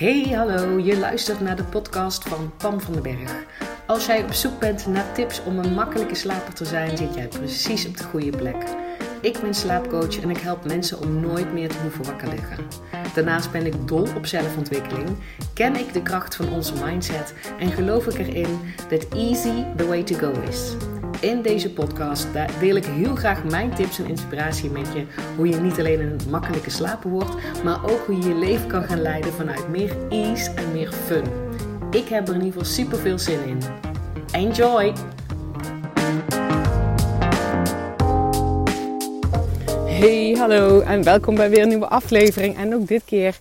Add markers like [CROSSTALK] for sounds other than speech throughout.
Hey, hallo, je luistert naar de podcast van Pam van den Berg. Als jij op zoek bent naar tips om een makkelijke slaper te zijn, zit jij precies op de goede plek. Ik ben slaapcoach en ik help mensen om nooit meer te hoeven wakker liggen. Daarnaast ben ik dol op zelfontwikkeling, ken ik de kracht van onze mindset en geloof ik erin dat easy the way to go is. In deze podcast deel ik heel graag mijn tips en inspiratie met je. Hoe je niet alleen een makkelijke slaper wordt, maar ook hoe je je leven kan gaan leiden vanuit meer ease en meer fun. Ik heb er in ieder geval super veel zin in. Enjoy! Hey, hallo en welkom bij weer een nieuwe aflevering. En ook dit keer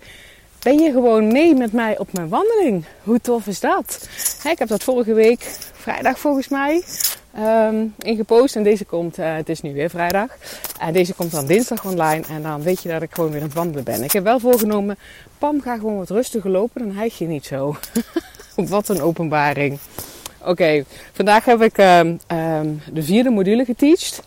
ben je gewoon mee met mij op mijn wandeling. Hoe tof is dat? Ik heb dat vorige week, vrijdag volgens mij, ingepost. En deze komt, uh, het is nu weer vrijdag. En deze komt dan dinsdag online. En dan weet je dat ik gewoon weer aan het wandelen ben. Ik heb wel voorgenomen, Pam, ga gewoon wat rustiger lopen. Dan hijg je niet zo. [LAUGHS] wat een openbaring. Oké, vandaag heb ik um, um, de vierde module geteacht.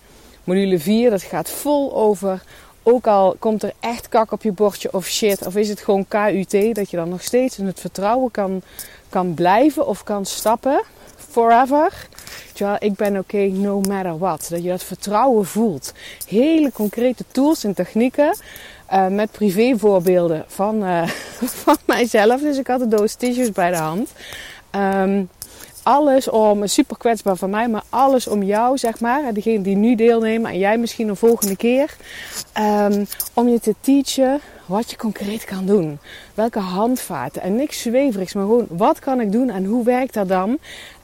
Module 4, dat gaat vol over ook al komt er echt kak op je bordje of shit, of is het gewoon KUT, dat je dan nog steeds in het vertrouwen kan, kan blijven of kan stappen. Forever. Ik ben oké no matter what. Dat je dat vertrouwen voelt. Hele concrete tools en technieken. Uh, met privévoorbeelden van, uh, [LAUGHS] van mijzelf. Dus ik had een doos tissues bij de hand. Um, alles om, super kwetsbaar van mij, maar alles om jou, zeg maar. Degene die nu deelnemen en jij misschien een volgende keer. Um, om je te teachen wat je concreet kan doen. Welke handvaten. En niks zweverigs, maar gewoon wat kan ik doen en hoe werkt dat dan?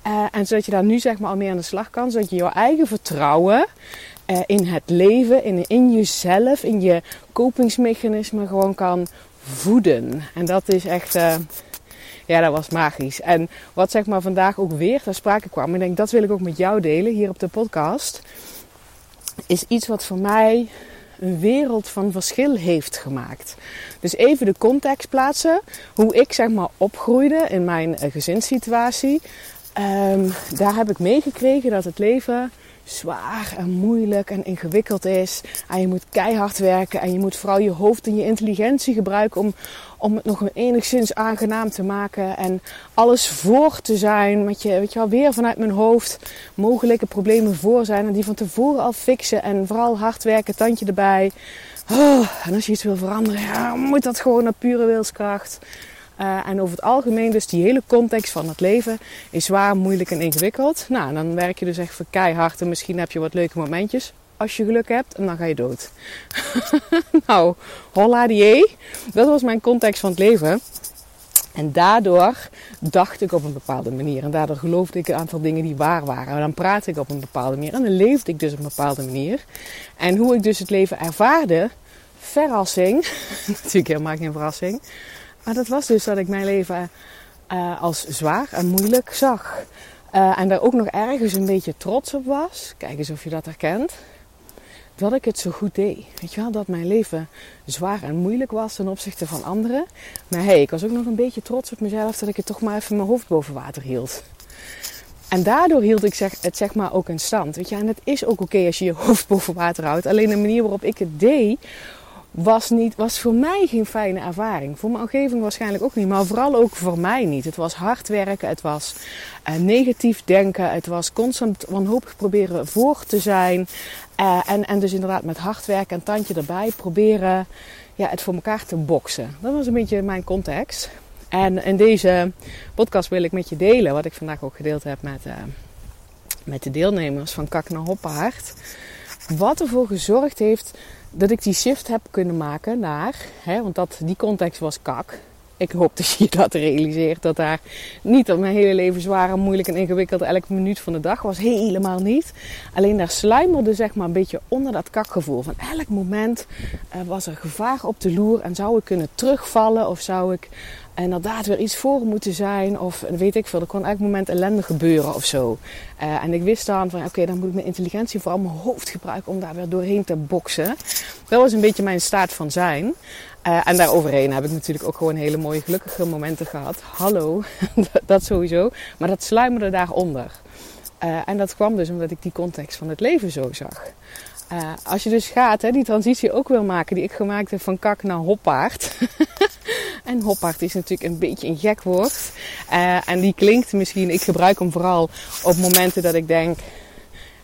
Uh, en zodat je daar nu zeg maar al mee aan de slag kan. Zodat je jouw eigen vertrouwen uh, in het leven, in, in jezelf, in je kopingsmechanismen gewoon kan voeden. En dat is echt... Uh, ja, dat was magisch. En wat zeg maar vandaag ook weer ter sprake kwam, ik denk dat wil ik ook met jou delen hier op de podcast, is iets wat voor mij een wereld van verschil heeft gemaakt. Dus even de context plaatsen, hoe ik zeg maar opgroeide in mijn gezinssituatie. Um, daar heb ik meegekregen dat het leven zwaar en moeilijk en ingewikkeld is. En je moet keihard werken en je moet vooral je hoofd en je intelligentie gebruiken om, om het nog enigszins aangenaam te maken. En alles voor te zijn met je, weet je wel, weer vanuit mijn hoofd mogelijke problemen voor zijn. En die van tevoren al fixen en vooral hard werken, tandje erbij. Oh, en als je iets wil veranderen, moet dat gewoon naar pure wilskracht. Uh, en over het algemeen, dus die hele context van het leven is zwaar, moeilijk en ingewikkeld. Nou, dan werk je dus echt voor keihard en misschien heb je wat leuke momentjes. Als je geluk hebt en dan ga je dood. [LAUGHS] nou, holla die Dat was mijn context van het leven. En daardoor dacht ik op een bepaalde manier. En daardoor geloofde ik een aantal dingen die waar waren. En dan praatte ik op een bepaalde manier. En dan leefde ik dus op een bepaalde manier. En hoe ik dus het leven ervaarde, verrassing. [LAUGHS] Natuurlijk helemaal geen verrassing. Maar dat was dus dat ik mijn leven uh, als zwaar en moeilijk zag. Uh, en daar ook nog ergens een beetje trots op was. Kijk eens of je dat herkent. Dat ik het zo goed deed. Weet je wel, dat mijn leven zwaar en moeilijk was ten opzichte van anderen. Maar hey, ik was ook nog een beetje trots op mezelf dat ik het toch maar even mijn hoofd boven water hield. En daardoor hield ik zeg, het zeg maar ook in stand. Weet je, en het is ook oké als je je hoofd boven water houdt. Alleen de manier waarop ik het deed, was, niet, was voor mij geen fijne ervaring. Voor mijn omgeving waarschijnlijk ook niet, maar vooral ook voor mij niet. Het was hard werken, het was uh, negatief denken, het was constant wanhopig proberen voor te zijn. Uh, en, en dus inderdaad met hard werken en tandje erbij proberen ja, het voor elkaar te boksen. Dat was een beetje mijn context. En in deze podcast wil ik met je delen, wat ik vandaag ook gedeeld heb met, uh, met de deelnemers van Kak naar Hoppaard. Wat ervoor gezorgd heeft dat ik die shift heb kunnen maken naar, hè, want dat, die context was kak. Ik hoop dat je [LAUGHS] dat realiseert. Dat daar niet dat mijn hele leven zwaar en moeilijk en ingewikkeld elke minuut van de dag was. Helemaal niet. Alleen daar sluimerde zeg maar een beetje onder dat kakgevoel. Van elk moment uh, was er gevaar op de loer. En zou ik kunnen terugvallen of zou ik inderdaad weer iets voor moeten zijn. Of weet ik veel, er kon elk moment ellende gebeuren of zo. Uh, en ik wist dan van, oké, dan moet ik mijn intelligentie vooral mijn hoofd gebruiken om daar weer doorheen te boksen. Dat was een beetje mijn staat van zijn. Uh, en daaroverheen heb ik natuurlijk ook gewoon hele mooie gelukkige momenten gehad. Hallo, [LAUGHS] dat sowieso. Maar dat sluimerde daaronder. Uh, en dat kwam dus omdat ik die context van het leven zo zag. Als je dus gaat, hè, die transitie ook wil maken die ik gemaakt heb van kak naar hoppaard. [LAUGHS] En hoppaard is natuurlijk een beetje een gek woord. Uh, en die klinkt misschien, ik gebruik hem vooral op momenten dat ik denk,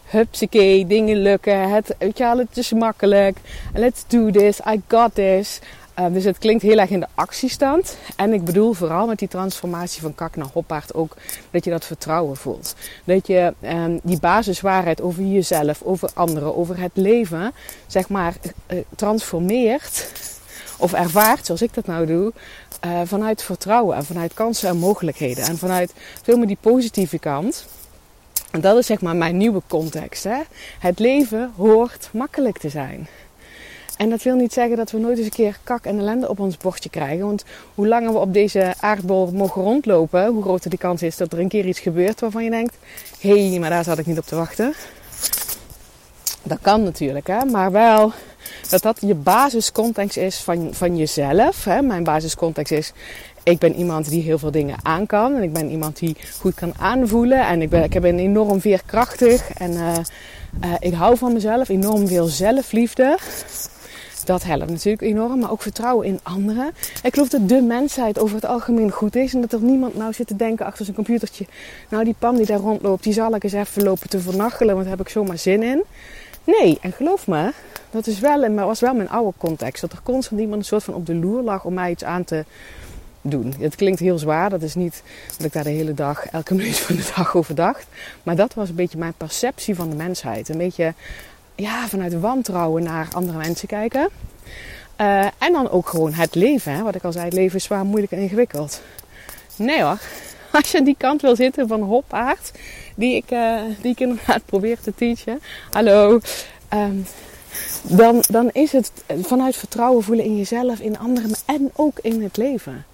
hupsakee, dingen lukken, het, weet je het is makkelijk, let's do this, I got this. Uh, dus het klinkt heel erg in de actiestand. En ik bedoel vooral met die transformatie van kak naar hoppaard ook dat je dat vertrouwen voelt. Dat je um, die basiswaarheid over jezelf, over anderen, over het leven, zeg maar, uh, transformeert. Of ervaart, zoals ik dat nou doe, uh, vanuit vertrouwen en vanuit kansen en mogelijkheden. En vanuit veel meer die positieve kant. En dat is zeg maar mijn nieuwe context. Hè? Het leven hoort makkelijk te zijn. En dat wil niet zeggen dat we nooit eens een keer kak en ellende op ons bordje krijgen. Want hoe langer we op deze aardbol mogen rondlopen, hoe groter de kans is dat er een keer iets gebeurt waarvan je denkt: hé, hey, maar daar zat ik niet op te wachten. Dat kan natuurlijk, hè? maar wel dat dat je basiscontext is van, van jezelf. Hè? Mijn basiscontext is: ik ben iemand die heel veel dingen aan kan. En ik ben iemand die goed kan aanvoelen. En ik ben, ik ben enorm veerkrachtig. En uh, uh, ik hou van mezelf. Enorm veel zelfliefde. Dat helpt natuurlijk enorm. Maar ook vertrouwen in anderen. Ik geloof dat de mensheid over het algemeen goed is. En dat er niemand nou zit te denken achter zijn computertje. Nou, die pan die daar rondloopt, die zal ik eens even lopen te vernachelen. Want daar heb ik zomaar zin in. Nee, en geloof me, dat is wel, was wel mijn oude context. Dat er constant iemand een soort van op de loer lag om mij iets aan te doen. Het klinkt heel zwaar. Dat is niet dat ik daar de hele dag, elke [LAUGHS] minuut van de dag over dacht. Maar dat was een beetje mijn perceptie van de mensheid. Een beetje ja, vanuit wantrouwen naar andere mensen kijken. Uh, en dan ook gewoon het leven. Hè? Wat ik al zei, het leven is zwaar, moeilijk en ingewikkeld. Nee hoor. [LAUGHS] Als je aan die kant wil zitten van hopaard, die ik, uh, die ik inderdaad [LAUGHS] probeer te teachen. Hallo. Um, dan, dan is het vanuit vertrouwen voelen in jezelf, in anderen en ook in het leven.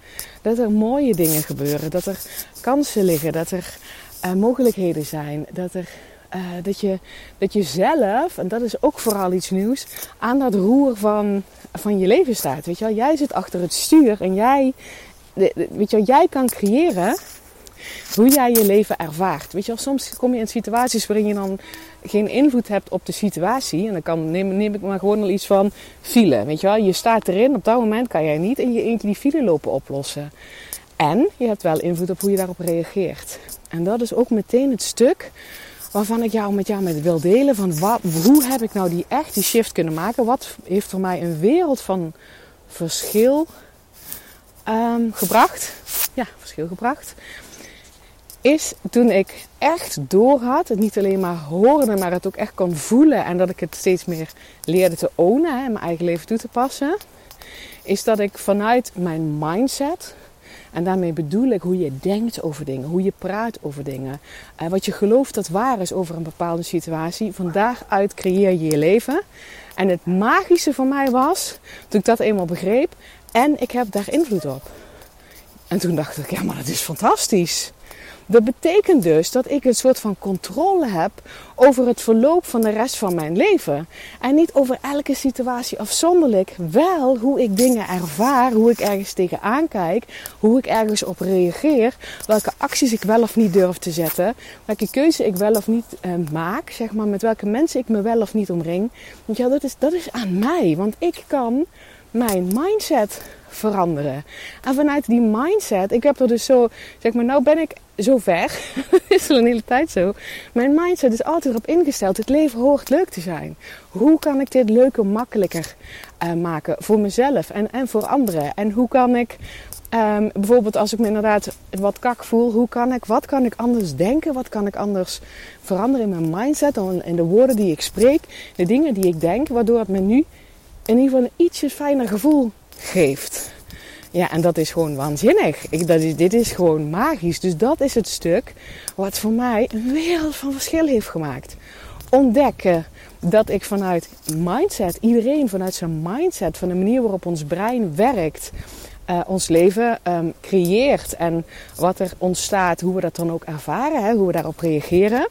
Dat er mooie dingen gebeuren, dat er kansen liggen, dat er uh, mogelijkheden zijn, dat, er, uh, dat, je, dat je zelf, en dat is ook vooral iets nieuws, aan dat roer van, van je leven staat. Weet je wel? Jij zit achter het stuur en jij, weet je wel, jij kan creëren hoe jij je leven ervaart. Weet je wel, soms kom je in situaties waarin je dan geen invloed hebt op de situatie. En dan kan, neem, neem ik maar gewoon al iets van file. Weet je wel, je staat erin, op dat moment kan jij niet in je eentje die file lopen oplossen. En je hebt wel invloed op hoe je daarop reageert. En dat is ook meteen het stuk waarvan ik jou met jou met wil delen. Van wat, hoe heb ik nou die echt die shift kunnen maken? Wat heeft voor mij een wereld van verschil um, gebracht? Ja, verschil gebracht is toen ik echt door had, het niet alleen maar hoorde, maar het ook echt kon voelen en dat ik het steeds meer leerde te ownen en mijn eigen leven toe te passen, is dat ik vanuit mijn mindset, en daarmee bedoel ik hoe je denkt over dingen, hoe je praat over dingen, uh, wat je gelooft dat waar is over een bepaalde situatie, van daaruit creëer je je leven. En het magische voor mij was, toen ik dat eenmaal begreep, en ik heb daar invloed op. En toen dacht ik, ja, maar dat is fantastisch. Dat betekent dus dat ik een soort van controle heb over het verloop van de rest van mijn leven. En niet over elke situatie afzonderlijk. Wel hoe ik dingen ervaar, hoe ik ergens tegenaan kijk, hoe ik ergens op reageer. Welke acties ik wel of niet durf te zetten. Welke keuze ik wel of niet eh, maak. Zeg maar met welke mensen ik me wel of niet omring. Want ja, dat is, dat is aan mij. Want ik kan mijn mindset veranderen. En vanuit die mindset, ik heb er dus zo, zeg maar, nou ben ik zo ver. dat [LAUGHS] is al een hele tijd zo. Mijn mindset is altijd erop ingesteld. Het leven hoort leuk te zijn. Hoe kan ik dit leuker, makkelijker uh, maken voor mezelf en, en voor anderen? En hoe kan ik um, bijvoorbeeld als ik me inderdaad wat kak voel, hoe kan ik, wat kan ik anders denken? Wat kan ik anders veranderen in mijn mindset? In de woorden die ik spreek, de dingen die ik denk, waardoor het me nu in ieder geval een ietsje fijner gevoel geeft. Ja, en dat is gewoon waanzinnig. Ik, dat is, dit is gewoon magisch. Dus dat is het stuk wat voor mij een wereld van verschil heeft gemaakt. Ontdekken dat ik vanuit mindset, iedereen vanuit zijn mindset, van de manier waarop ons brein werkt, uh, ons leven um, creëert en wat er ontstaat, hoe we dat dan ook ervaren, hè, hoe we daarop reageren.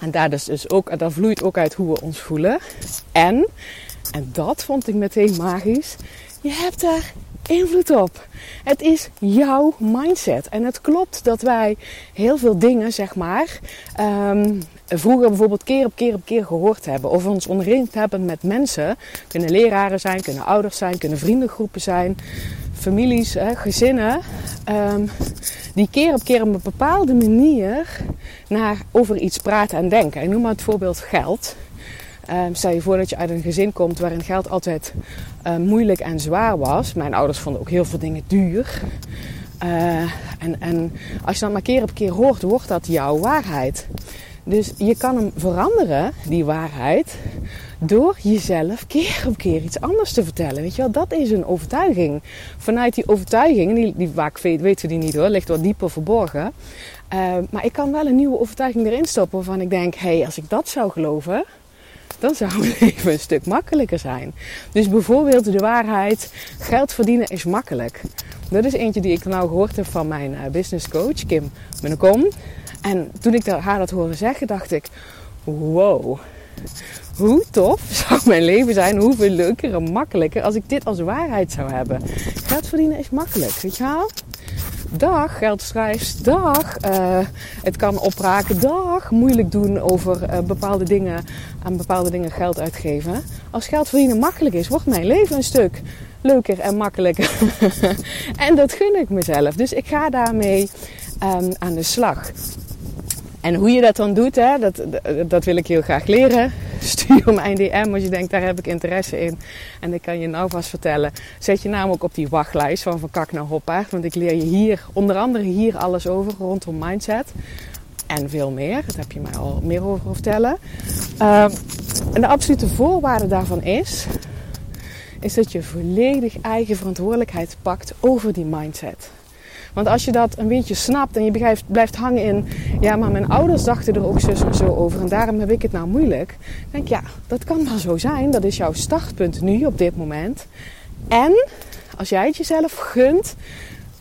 En daar dus, dus ook, dat vloeit ook uit hoe we ons voelen. En, en dat vond ik meteen magisch, je hebt daar invloed op. Het is jouw mindset. En het klopt dat wij heel veel dingen, zeg maar, um, vroeger bijvoorbeeld keer op keer op keer gehoord hebben. Of ons omringd hebben met mensen. Kunnen leraren zijn, kunnen ouders zijn, kunnen vriendengroepen zijn. families, gezinnen, ehm, die keer op keer op een bepaalde manier naar over iets praten en denken. Ik noem maar het voorbeeld geld. Um, stel je voor dat je uit een gezin komt waarin geld altijd uh, moeilijk en zwaar was. Mijn ouders vonden ook heel veel dingen duur. Uh, en, en als je dat maar keer op keer hoort, wordt dat jouw waarheid. Dus je kan hem veranderen, die waarheid, door jezelf keer op keer iets anders te vertellen. Weet je wel, dat is een overtuiging. Vanuit die overtuiging, die, die vaak weten we die niet hoor, ligt wat dieper verborgen. Uh, maar ik kan wel een nieuwe overtuiging erin stoppen waarvan ik denk, hé, hey, als ik dat zou geloven, dan zou mijn leven [LAUGHS] een stuk makkelijker zijn. Dus bijvoorbeeld de waarheid, geld verdienen is makkelijk. Dat is eentje die ik nou gehoord heb van mijn uh, business coach, Kim Munnekom. En toen ik haar dat hoorde zeggen, dacht ik, wow, hoe tof [LAUGHS] zou mijn leven zijn, hoeveel leuker en makkelijker als ik dit als waarheid zou hebben. Geld verdienen is makkelijk, weet je wel? Dag, geldschrijfs, dag. Uh, het kan opraken, dag. Moeilijk doen over uh, bepaalde dingen, aan bepaalde dingen geld uitgeven. Als geld verdienen makkelijk is, wordt mijn leven een stuk leuker en makkelijker. [LAUGHS] en dat gun ik mezelf. Dus ik ga daarmee um, aan de slag. En hoe je dat dan doet, hè, dat, dat wil ik heel graag leren. [LAUGHS] Stuur me een DM als je denkt, daar heb ik interesse in. En ik kan je nou vast vertellen. Zet je naam ook op die wachtlijst van Van Kak naar Hoppaard. Want ik leer je hier, onder andere hier alles over rondom mindset. En veel meer. Dat heb je mij al meer over vertellen. Uh, en de absolute voorwaarde daarvan is... Is dat je volledig eigen verantwoordelijkheid pakt over die mindset. Want als je dat een beetje snapt en je blijft, blijft hangen in, ja, maar mijn ouders dachten er ook zo, zo over en daarom heb ik het nou moeilijk. denk ja, dat kan wel zo zijn. Dat is jouw startpunt nu op dit moment. En als jij het jezelf gunt,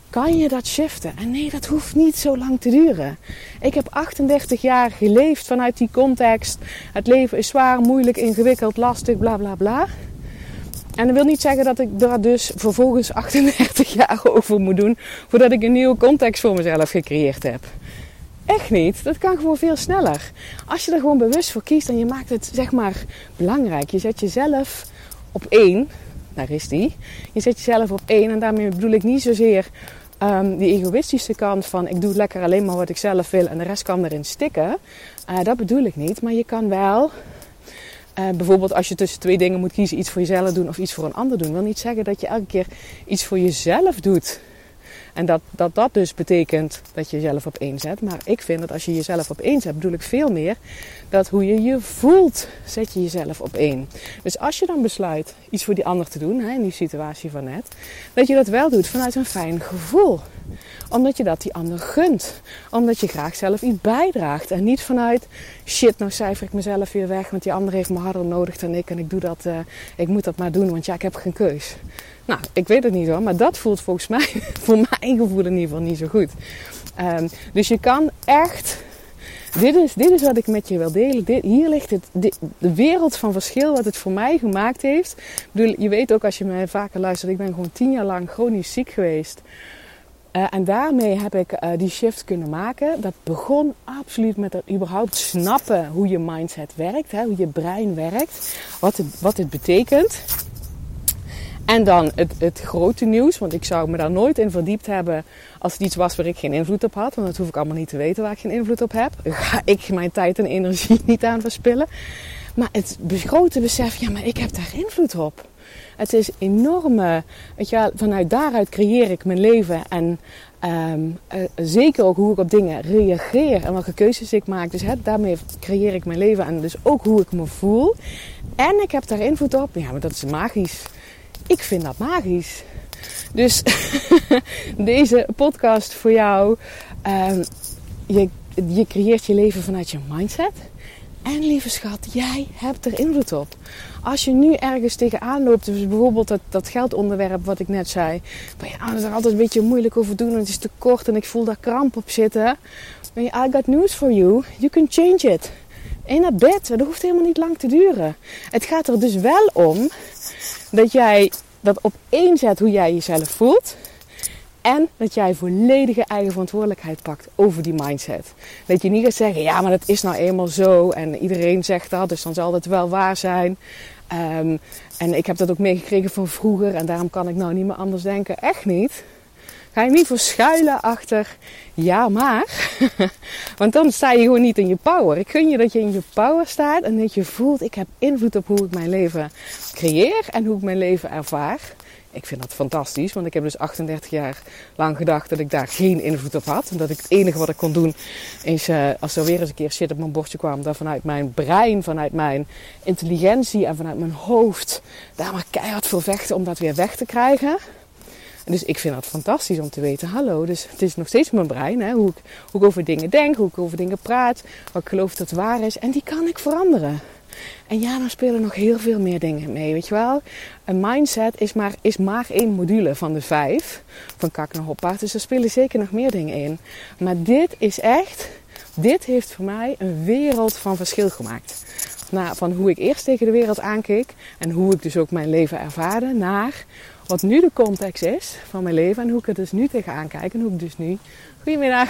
kan je dat shiften. En nee, dat hoeft niet zo lang te duren. Ik heb 38 jaar geleefd vanuit die context. Het leven is zwaar, moeilijk, ingewikkeld, lastig, bla bla bla. En dat wil niet zeggen dat ik daar dus vervolgens [LAUGHS] 38 jaar over moet doen voordat ik een nieuwe context voor mezelf gecreëerd heb. Echt niet. Dat kan gewoon veel sneller. Als je er gewoon bewust voor kiest en je maakt het zeg maar belangrijk. Je zet jezelf op één. Daar is die. Je zet jezelf op één. En daarmee bedoel ik niet zozeer um, die egoïstische kant van ik doe lekker alleen maar wat ik zelf wil en de rest kan erin stikken. Uh, dat bedoel ik niet. Maar je kan wel uh, bijvoorbeeld als je tussen twee dingen moet kiezen, iets voor jezelf doen of iets voor een ander doen, wil niet zeggen dat je elke keer iets voor jezelf doet. En dat, dat dat dus betekent dat je jezelf op één zet. Maar ik vind dat als je jezelf op één zet, bedoel ik veel meer dat hoe je je voelt, zet je jezelf op één. Dus als je dan besluit iets voor die ander te doen, hè, in die situatie van net, dat je dat wel doet vanuit een fijn gevoel omdat je dat die ander gunt. Omdat je graag zelf iets bijdraagt. En niet vanuit shit, nou cijfer ik mezelf weer weg. Want die ander heeft me harder nodig dan ik. En ik doe dat, uh, ik moet dat maar doen, want ja, ik heb geen keus. Nou, ik weet het niet hoor, maar dat voelt volgens mij, [LAUGHS] voor mijn gevoel in ieder geval niet zo goed. Um, dus je kan echt dit is, dit is wat ik met je wil delen. Dit, hier ligt het, de wereld van verschil wat het voor mij gemaakt heeft. Ik bedoel, je weet ook als je me vaker luistert, ik ben gewoon tien jaar lang chronisch ziek geweest. Uh, en daarmee heb ik uh, die shift kunnen maken. Dat begon absoluut met het überhaupt snappen hoe je mindset werkt, hè, hoe je brein werkt, wat het, wat het betekent. En dan het, het grote nieuws, want ik zou me daar nooit in verdiept hebben als het iets was waar ik geen invloed op had. Want dat hoef ik allemaal niet te weten waar ik geen invloed op heb. Ga ik mijn tijd en energie [LAUGHS] niet aan verspillen. Maar het grote besef, ja, maar ik heb daar invloed op. Het is enorme, weet je, vanuit daaruit creëer ik mijn leven en um, uh, zeker ook hoe ik op dingen reageer en welke keuzes ik maak. Dus daarmee creëer ik mijn leven en dus ook hoe ik me voel. En ik heb daar invloed op. Ja, maar dat is magisch. Ik vind dat magisch. Dus [LAUGHS] deze podcast voor jou. Um, je, je creëert je leven vanuit je mindset. En lieve schat, jij hebt er invloed op. Als je nu ergens tegenaan loopt, dus bijvoorbeeld dat, dat geldonderwerp wat ik net zei. Ja, is er altijd een beetje moeilijk over doen en het is te kort en ik voel daar kramp op zitten. Maar I got news for you. You can change it. In het bed. Dat hoeft helemaal niet lang te duren. Het gaat er dus wel om dat jij dat op één zet hoe jij jezelf voelt. En dat jij volledige eigen verantwoordelijkheid pakt over die mindset. Dat je niet gaat zeggen, ja, maar dat is nou eenmaal zo. En iedereen zegt dat, dus dan zal het wel waar zijn. Ehm, en ik heb dat ook meegekregen van vroeger en daarom kan ik nou niet meer anders denken. Echt niet. Ga je niet verschuilen achter ja maar. [LAUGHS] Want dan sta je gewoon niet in je power. Ik gun je dat je in je power staat en dat je voelt ik heb invloed op hoe ik mijn leven creëer en hoe ik mijn leven ervaar. Ik vind dat fantastisch, want ik heb dus 38 jaar lang gedacht dat ik daar geen invloed op had. En dat ik het enige wat ik kon doen is, uh, als er weer eens een keer shit op mijn bordje kwam, dat vanuit mijn brein, vanuit mijn intelligentie en vanuit mijn hoofd daar maar keihard voor vechten om dat weer weg te krijgen. Dus ik vind dat fantastisch om te weten, hallo, dus het is nog steeds mijn brein, hè, hoe, ik, hoe over dingen denk, hoe ik over dingen praat, wat ik geloof dat waar is. En die kan ik veranderen. En ja, dan spelen nog heel veel meer dingen mee, weet je wel. Een mindset is maar, is maar één module van de vijf van Kak naar Hoppaard. Dus er spelen zeker nog meer dingen in. Maar dit is echt, dit heeft voor mij een wereld van verschil gemaakt. Nou, van hoe ik eerst tegen de wereld aankeek en hoe ik dus ook mijn leven ervaarde, naar wat nu de context is van mijn leven en hoe ik er dus nu tegenaan kijk en hoe ik dus nu, goedemiddag,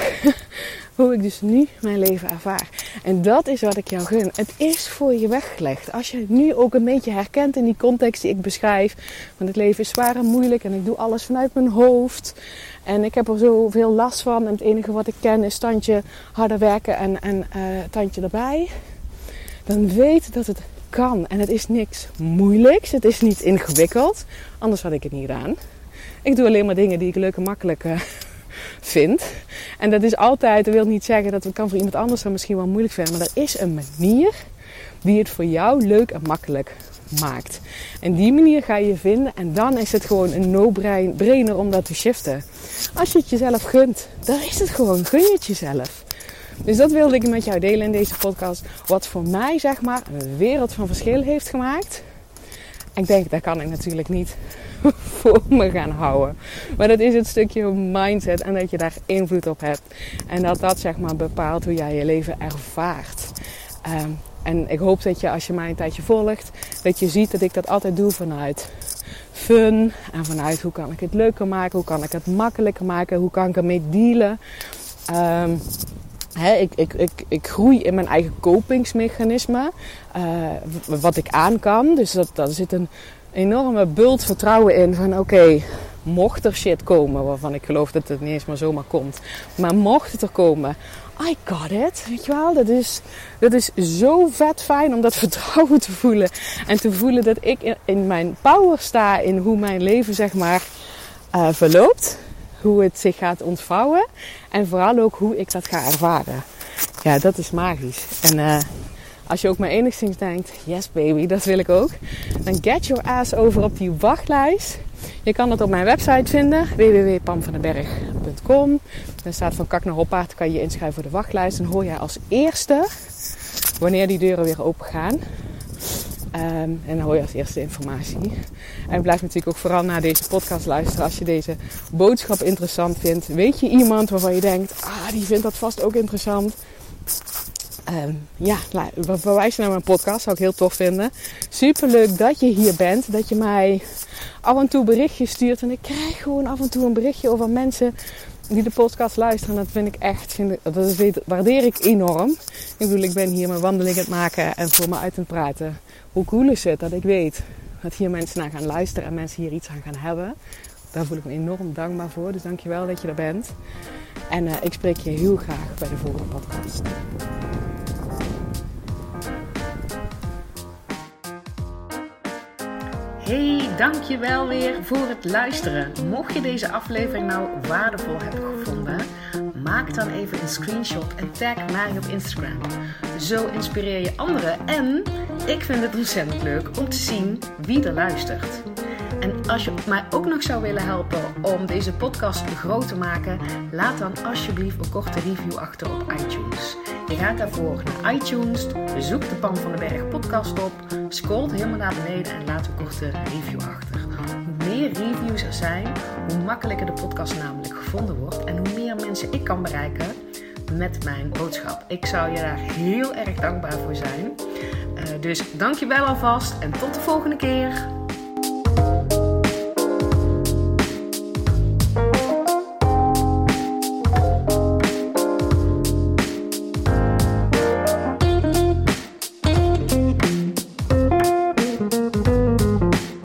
[LAUGHS] hoe ik dus nu mijn leven ervaar. En dat is wat ik jou gun. Het is voor je weggelegd. Als je het nu ook een beetje herkent in die context die ik beschrijf, want het leven is zwaar en moeilijk en ik doe alles vanuit mijn hoofd. En ik heb er zoveel last van. En het enige wat ik ken is tandje harder werken en, en uh, tandje erbij. Dan weet dat het kan. En het is niks moeilijks. Het is niet ingewikkeld. Anders had ik het niet gedaan. Ik doe alleen maar dingen die ik leuk en makkelijk uh, [LAUGHS] vind. En dat is altijd, dat wil niet zeggen dat het kan voor iemand anders dan misschien wel moeilijk vinden. Maar er is een manier die het voor jou leuk en makkelijk maakt. En die manier ga je vinden en dan is het gewoon een no-brainer om dat te shiften. Als je het jezelf gunt, dan is het gewoon, gun je het jezelf. Dus dat wilde ik met jou delen in deze podcast. Wat voor mij zeg maar een wereld van verschil heeft gemaakt. Ik denk, dat kan ik natuurlijk niet [LAUGHS] voor me gaan houden. Maar dat is het stukje mindset en dat je daar invloed op hebt. En dat dat zeg maar bepaalt hoe jij je leven ervaart. Ehm, en ik hoop dat je als je mij een tijdje volgt, dat je ziet dat ik dat altijd doe vanuit fun. En vanuit hoe kan ik het leuker maken, hoe kan ik het makkelijker maken, hoe kan ik ermee dealen. Um, ik, ik, ik, ik groei in mijn eigen kopingsmechanisme. Uh, wat ik aan kan. Dus dat, daar zit een enorme bult vertrouwen in. Van oké, mocht er shit komen. Waarvan ik geloof dat het niet eens maar zomaar komt. Maar mocht het er komen. I got it. Weet je wel? Dat is, dat is zo vet fijn om dat [LAUGHS] vertrouwen te voelen. En te voelen dat ik in, mijn power sta. In hoe mijn leven zeg maar uh, verloopt hoe het zich gaat ontvouwen. En vooral ook hoe ik dat ga ervaren. Ja, dat is magisch. En uh, als je ook maar enigszins denkt, yes baby, dat wil ik ook. Dan get your ass over op die wachtlijst. Je kan dat op mijn website vinden, www.pamvandenberg.com. Daar staat van kak naar hoppaard, kan je je inschrijven voor de wachtlijst. Dan hoor jij als eerste, wanneer die deuren weer open gaan, Um, en dan hoor je als eerste informatie. En blijf natuurlijk ook vooral naar deze podcast luisteren als je deze boodschap interessant vindt. Weet je iemand waarvan je denkt, ah, die vindt dat vast ook interessant. Um, ja, verwijs naar mijn podcast, zou ik heel tof vinden. Super leuk dat je hier bent, dat je mij af en toe berichtjes stuurt. En ik krijg gewoon af en toe een berichtje over mensen die de podcast luisteren. Dat vind ik echt, vind dat waardeer ik enorm. Ik bedoel, ik ben hier mijn wandeling aan het maken en voor me uit aan het praten hoe cool is het dat ik weet dat hier mensen naar gaan luisteren en mensen hier iets aan gaan hebben. Daar voel ik me enorm dankbaar voor. Dus dankjewel dat je er bent. En uh, ik spreek je heel graag bij de volgende podcast. Hey, dankjewel weer voor het luisteren. Mocht je deze aflevering nou waardevol hebben gevonden, maak dan even een screenshot en tag mij op Instagram. Zo inspireer je anderen en ik vind het ontzettend leuk om te zien wie er luistert. En als je mij ook nog zou willen helpen om deze podcast groot te maken, laat dan alsjeblieft een korte review achter op iTunes. Je gaat daarvoor naar iTunes, zoek de Pan van den Berg podcast op, scrolt helemaal naar beneden en laat een korte review achter. Hoe meer reviews er zijn, hoe makkelijker de podcast namelijk gevonden wordt en hoe meer mensen ik kan bereiken met mijn boodschap. Ik zou je daar heel erg dankbaar voor zijn. Dus dankjewel alvast en tot de volgende keer.